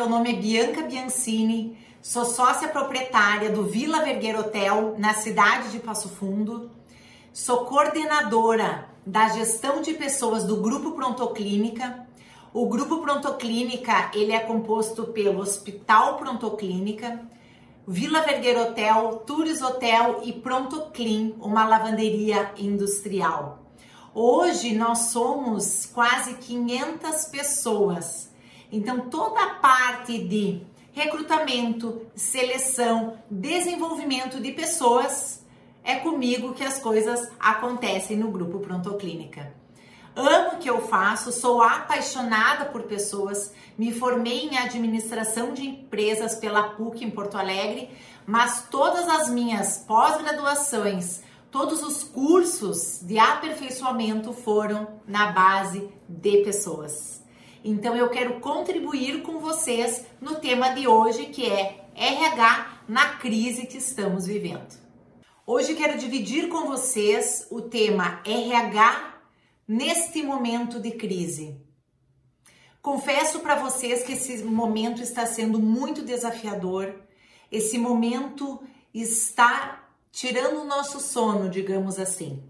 Meu nome é Bianca Biancini, sou sócia proprietária do Vila Vergueiro Hotel na cidade de Passo Fundo. Sou coordenadora da gestão de pessoas do Grupo Prontoclínica. O Grupo Prontoclínica, ele é composto pelo Hospital Prontoclínica, Vila Vergueiro Hotel, Tours Hotel e Prontoclin, uma lavanderia industrial. Hoje nós somos quase 500 pessoas então, toda a parte de recrutamento, seleção, desenvolvimento de pessoas é comigo que as coisas acontecem no grupo Prontoclínica. Amo o que eu faço, sou apaixonada por pessoas, me formei em administração de empresas pela PUC em Porto Alegre, mas todas as minhas pós-graduações, todos os cursos de aperfeiçoamento foram na base de pessoas. Então eu quero contribuir com vocês no tema de hoje que é RH na crise que estamos vivendo. Hoje quero dividir com vocês o tema RH neste momento de crise. Confesso para vocês que esse momento está sendo muito desafiador. Esse momento está tirando o nosso sono, digamos assim.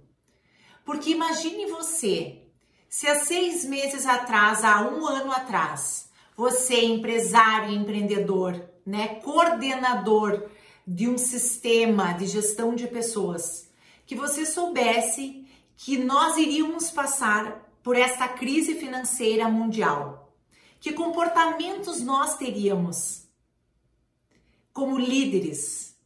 Porque imagine você se há seis meses atrás, há um ano atrás, você é empresário, empreendedor, né, coordenador de um sistema de gestão de pessoas, que você soubesse que nós iríamos passar por essa crise financeira mundial, que comportamentos nós teríamos como líderes,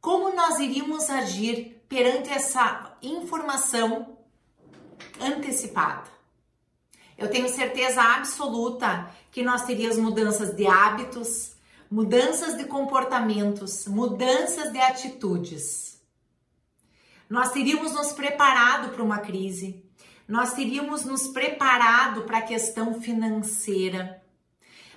como nós iríamos agir perante essa informação antecipada. Eu tenho certeza absoluta que nós teríamos mudanças de hábitos, mudanças de comportamentos, mudanças de atitudes. Nós teríamos nos preparado para uma crise, nós teríamos nos preparado para a questão financeira,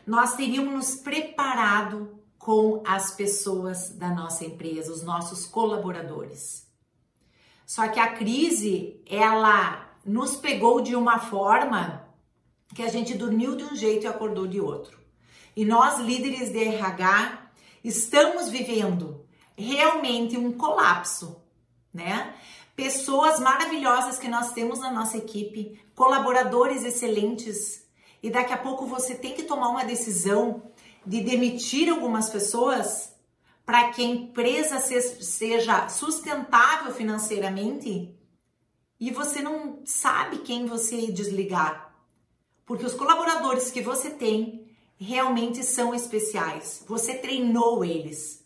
nós teríamos nos preparado com as pessoas da nossa empresa, os nossos colaboradores. Só que a crise, ela nos pegou de uma forma que a gente dormiu de um jeito e acordou de outro. E nós, líderes de RH, estamos vivendo realmente um colapso, né? Pessoas maravilhosas que nós temos na nossa equipe, colaboradores excelentes, e daqui a pouco você tem que tomar uma decisão de demitir algumas pessoas para que a empresa seja sustentável financeiramente e você não sabe quem você desligar porque os colaboradores que você tem realmente são especiais. Você treinou eles.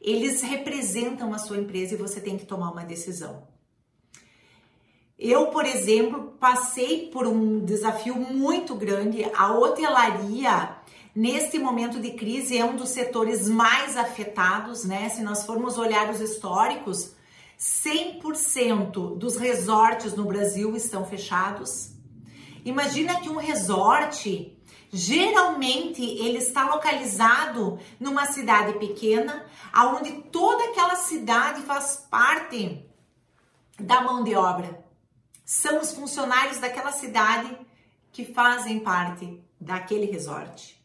Eles representam a sua empresa e você tem que tomar uma decisão. Eu, por exemplo, passei por um desafio muito grande. A hotelaria, neste momento de crise, é um dos setores mais afetados, né? Se nós formos olhar os históricos, 100% dos resorts no Brasil estão fechados. Imagina que um resort, geralmente ele está localizado numa cidade pequena, aonde toda aquela cidade faz parte da mão de obra. São os funcionários daquela cidade que fazem parte daquele resort.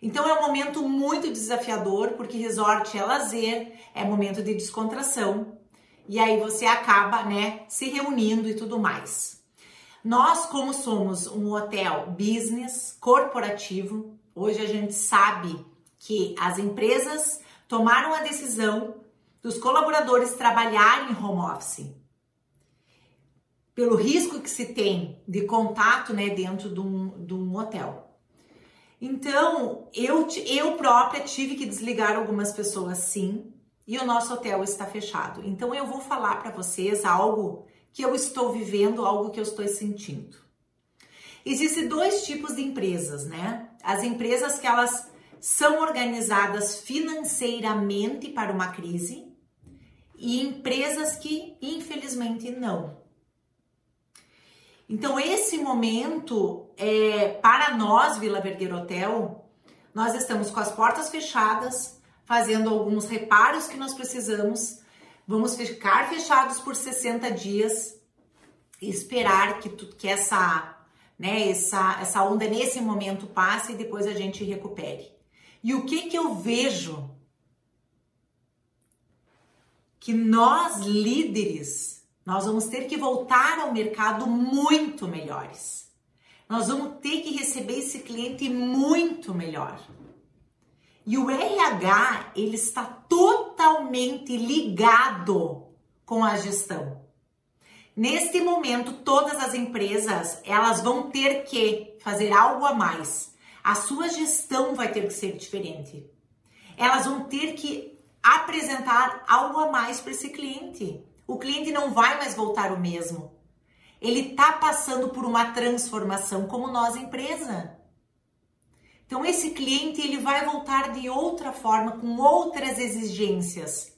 Então é um momento muito desafiador, porque resort é lazer, é momento de descontração, e aí você acaba, né, se reunindo e tudo mais. Nós, como somos um hotel business corporativo, hoje a gente sabe que as empresas tomaram a decisão dos colaboradores trabalharem em home office. Pelo risco que se tem de contato né, dentro de um, de um hotel. Então, eu, eu própria tive que desligar algumas pessoas sim, e o nosso hotel está fechado. Então, eu vou falar para vocês algo que eu estou vivendo, algo que eu estou sentindo. Existem dois tipos de empresas, né? As empresas que elas são organizadas financeiramente para uma crise e empresas que infelizmente não. Então esse momento é para nós Vila Vergueiro Hotel, nós estamos com as portas fechadas, fazendo alguns reparos que nós precisamos Vamos ficar fechados por 60 dias e esperar que, tu, que essa né, essa, essa onda nesse momento passe e depois a gente recupere. E o que que eu vejo? Que nós líderes, nós vamos ter que voltar ao mercado muito melhores. Nós vamos ter que receber esse cliente muito melhor. E o RH, ele está totalmente ligado com a gestão. Neste momento, todas as empresas, elas vão ter que fazer algo a mais. A sua gestão vai ter que ser diferente. Elas vão ter que apresentar algo a mais para esse cliente. O cliente não vai mais voltar o mesmo. Ele está passando por uma transformação como nós empresa. Então esse cliente ele vai voltar de outra forma, com outras exigências.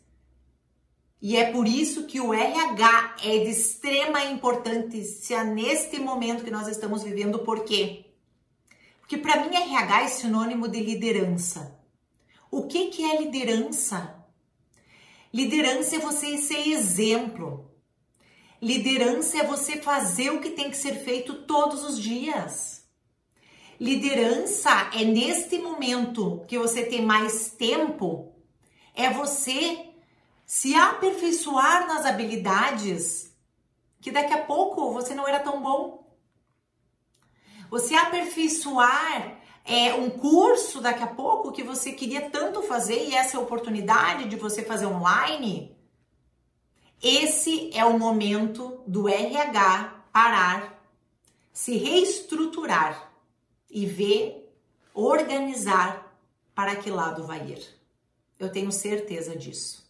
E é por isso que o RH é de extrema importância neste momento que nós estamos vivendo. Por quê? Porque para mim RH é sinônimo de liderança. O que, que é liderança? Liderança é você ser exemplo. Liderança é você fazer o que tem que ser feito todos os dias. Liderança é neste momento que você tem mais tempo, é você se aperfeiçoar nas habilidades que daqui a pouco você não era tão bom. Você aperfeiçoar é, um curso daqui a pouco que você queria tanto fazer e essa é oportunidade de você fazer online. Esse é o momento do RH parar, se reestruturar e ver, organizar para que lado vai ir. Eu tenho certeza disso.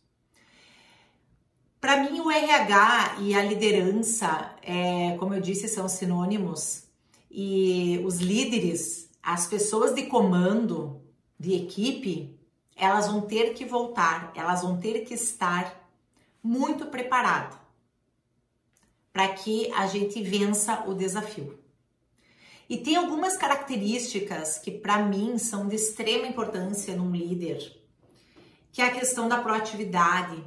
Para mim, o RH e a liderança, é, como eu disse, são sinônimos. E os líderes, as pessoas de comando, de equipe, elas vão ter que voltar, elas vão ter que estar muito preparadas para que a gente vença o desafio. E tem algumas características que para mim são de extrema importância num líder, que é a questão da proatividade,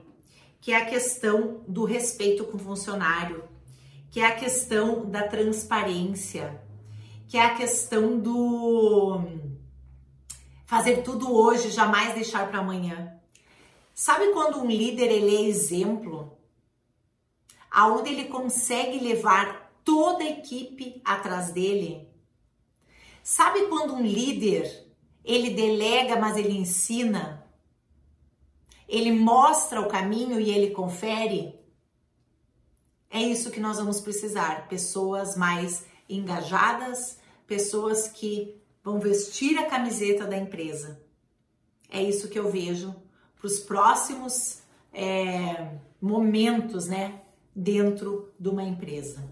que é a questão do respeito com o funcionário, que é a questão da transparência, que é a questão do fazer tudo hoje, jamais deixar para amanhã. Sabe quando um líder ele é exemplo, aonde ele consegue levar toda a equipe atrás dele? Sabe quando um líder ele delega, mas ele ensina? ele mostra o caminho e ele confere, é isso que nós vamos precisar. Pessoas mais engajadas, pessoas que vão vestir a camiseta da empresa. É isso que eu vejo para os próximos é, momentos, né, dentro de uma empresa.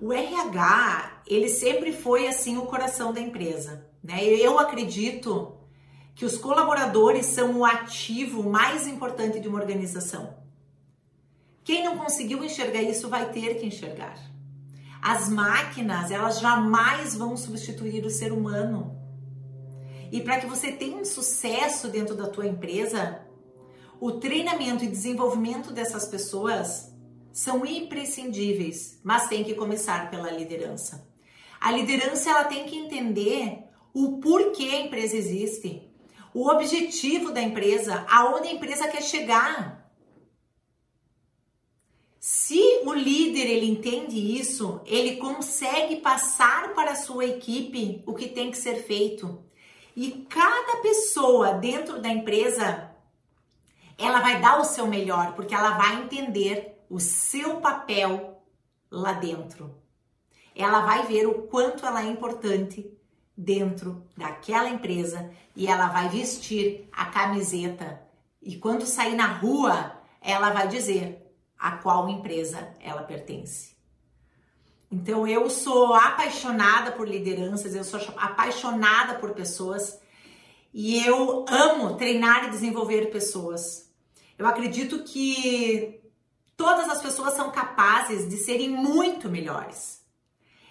O RH, ele sempre foi assim o coração da empresa, né? Eu acredito que os colaboradores são o ativo mais importante de uma organização. Quem não conseguiu enxergar isso vai ter que enxergar. As máquinas, elas jamais vão substituir o ser humano. E para que você tenha um sucesso dentro da tua empresa, o treinamento e desenvolvimento dessas pessoas são imprescindíveis, mas tem que começar pela liderança. A liderança ela tem que entender o porquê a empresa existe, o objetivo da empresa, aonde a empresa quer chegar. Se o líder ele entende isso, ele consegue passar para a sua equipe o que tem que ser feito. E cada pessoa dentro da empresa, ela vai dar o seu melhor, porque ela vai entender o seu papel lá dentro. Ela vai ver o quanto ela é importante dentro daquela empresa e ela vai vestir a camiseta e quando sair na rua, ela vai dizer a qual empresa ela pertence. Então eu sou apaixonada por lideranças, eu sou apaixonada por pessoas e eu amo treinar e desenvolver pessoas. Eu acredito que todas as pessoas são capazes de serem muito melhores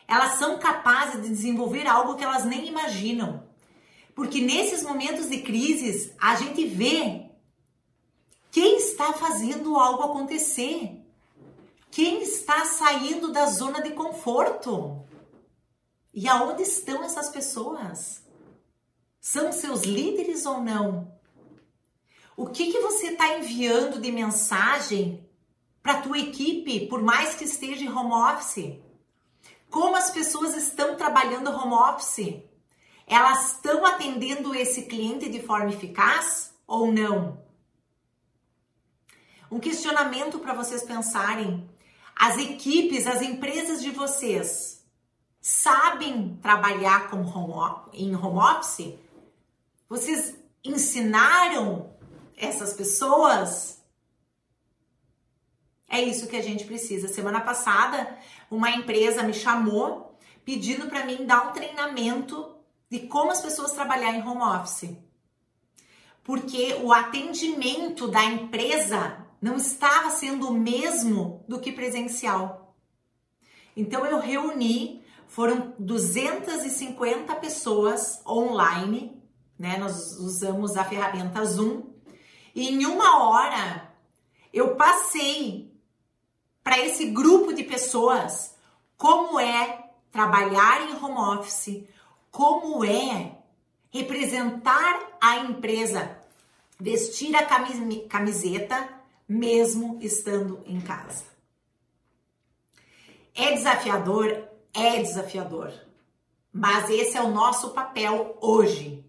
elas são capazes de desenvolver algo que elas nem imaginam. Porque nesses momentos de crises, a gente vê quem está fazendo algo acontecer. Quem está saindo da zona de conforto. E aonde estão essas pessoas? São seus líderes ou não? O que, que você está enviando de mensagem para a tua equipe, por mais que esteja em home office? Como as pessoas estão trabalhando home office? Elas estão atendendo esse cliente de forma eficaz ou não? Um questionamento para vocês pensarem. As equipes, as empresas de vocês sabem trabalhar com home, em home office? Vocês ensinaram essas pessoas? É isso que a gente precisa. Semana passada, uma empresa me chamou pedindo para mim dar um treinamento de como as pessoas trabalhar em home office. Porque o atendimento da empresa não estava sendo o mesmo do que presencial. Então eu reuni, foram 250 pessoas online, né? Nós usamos a ferramenta Zoom, e em uma hora eu passei para esse grupo de pessoas como é trabalhar em home office, como é representar a empresa, vestir a camiseta mesmo estando em casa. É desafiador? É desafiador. Mas esse é o nosso papel hoje.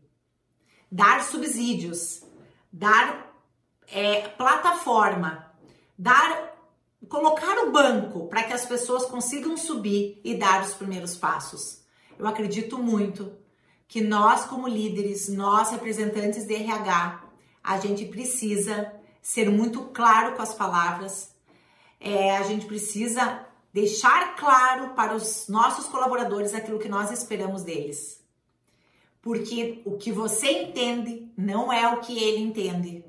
Dar subsídios, dar é, plataforma, dar colocar o banco para que as pessoas consigam subir e dar os primeiros passos. Eu acredito muito que nós, como líderes, nós representantes de RH, a gente precisa ser muito claro com as palavras, é, a gente precisa deixar claro para os nossos colaboradores aquilo que nós esperamos deles. Porque o que você entende não é o que ele entende.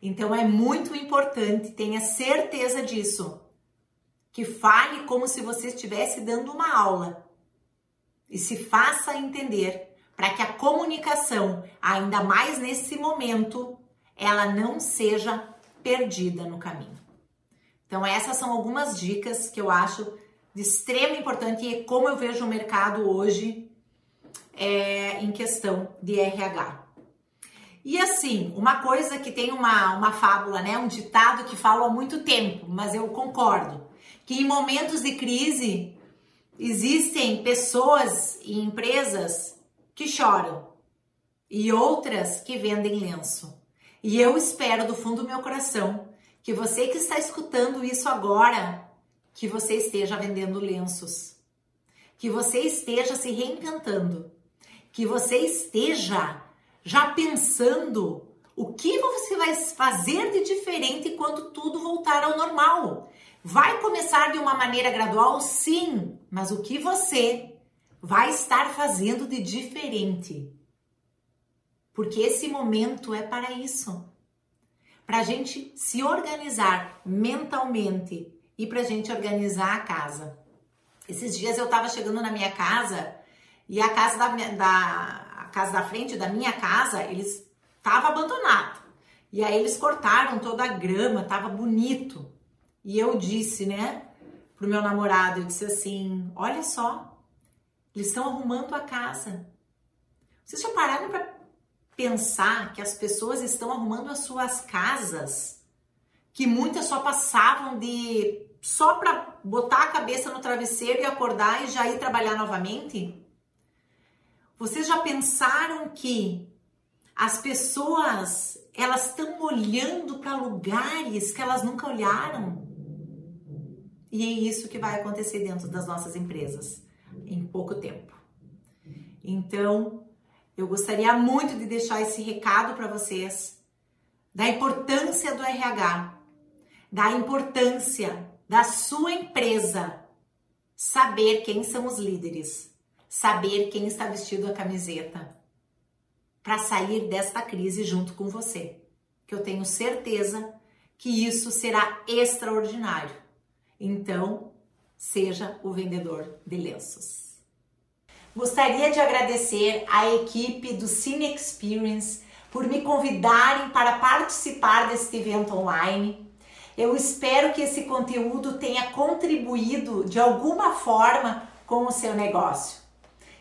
Então é muito importante, tenha certeza disso. Que fale como se você estivesse dando uma aula. E se faça entender para que a comunicação, ainda mais nesse momento, ela não seja perdida no caminho. Então, essas são algumas dicas que eu acho de extrema importância e como eu vejo o mercado hoje é, em questão de RH. E assim, uma coisa que tem uma, uma fábula, né, um ditado que falo há muito tempo, mas eu concordo, que em momentos de crise existem pessoas e empresas que choram e outras que vendem lenço. E eu espero do fundo do meu coração que você que está escutando isso agora, que você esteja vendendo lenços, que você esteja se reinventando, que você esteja já pensando o que você vai fazer de diferente quando tudo voltar ao normal. Vai começar de uma maneira gradual, sim, mas o que você vai estar fazendo de diferente? porque esse momento é para isso para a gente se organizar mentalmente e para a gente organizar a casa. Esses dias eu estava chegando na minha casa e a casa da, da, casa da frente da minha casa eles estava abandonado e aí eles cortaram toda a grama, tava bonito e eu disse, né, pro meu namorado, eu disse assim, olha só, eles estão arrumando a casa. Vocês já pararam para pensar que as pessoas estão arrumando as suas casas, que muitas só passavam de só para botar a cabeça no travesseiro e acordar e já ir trabalhar novamente? Vocês já pensaram que as pessoas elas estão olhando para lugares que elas nunca olharam? E é isso que vai acontecer dentro das nossas empresas em pouco tempo. Então, eu gostaria muito de deixar esse recado para vocês da importância do RH, da importância da sua empresa saber quem são os líderes, saber quem está vestido a camiseta para sair desta crise junto com você. Que eu tenho certeza que isso será extraordinário. Então, seja o vendedor de lenços. Gostaria de agradecer à equipe do Cine Experience por me convidarem para participar deste evento online. Eu espero que esse conteúdo tenha contribuído de alguma forma com o seu negócio.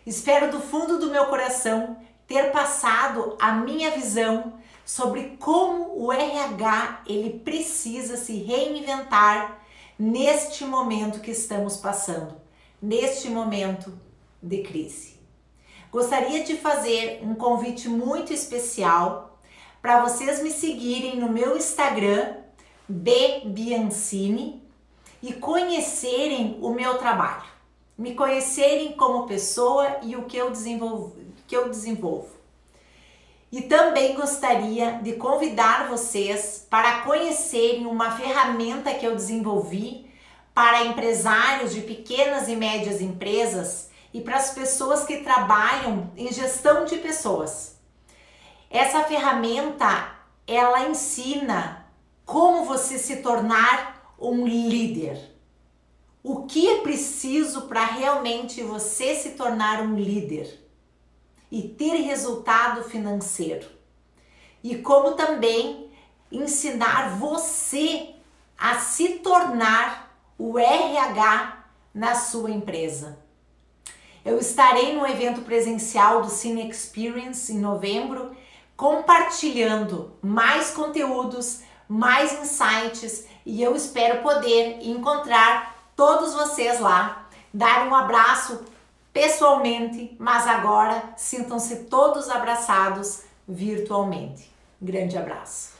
Espero do fundo do meu coração ter passado a minha visão sobre como o RH ele precisa se reinventar neste momento que estamos passando, neste momento de crise. Gostaria de fazer um convite muito especial para vocês me seguirem no meu Instagram, bbiancini, e conhecerem o meu trabalho, me conhecerem como pessoa e o que eu desenvolvo. Que eu desenvolvo. E também gostaria de convidar vocês para conhecerem uma ferramenta que eu desenvolvi para empresários de pequenas e médias empresas e para as pessoas que trabalham em gestão de pessoas. Essa ferramenta, ela ensina como você se tornar um líder. O que é preciso para realmente você se tornar um líder? e ter resultado financeiro. E como também ensinar você a se tornar o RH na sua empresa. Eu estarei no evento presencial do Cine Experience em novembro, compartilhando mais conteúdos, mais insights e eu espero poder encontrar todos vocês lá. Dar um abraço pessoalmente, mas agora sintam-se todos abraçados virtualmente. Grande abraço.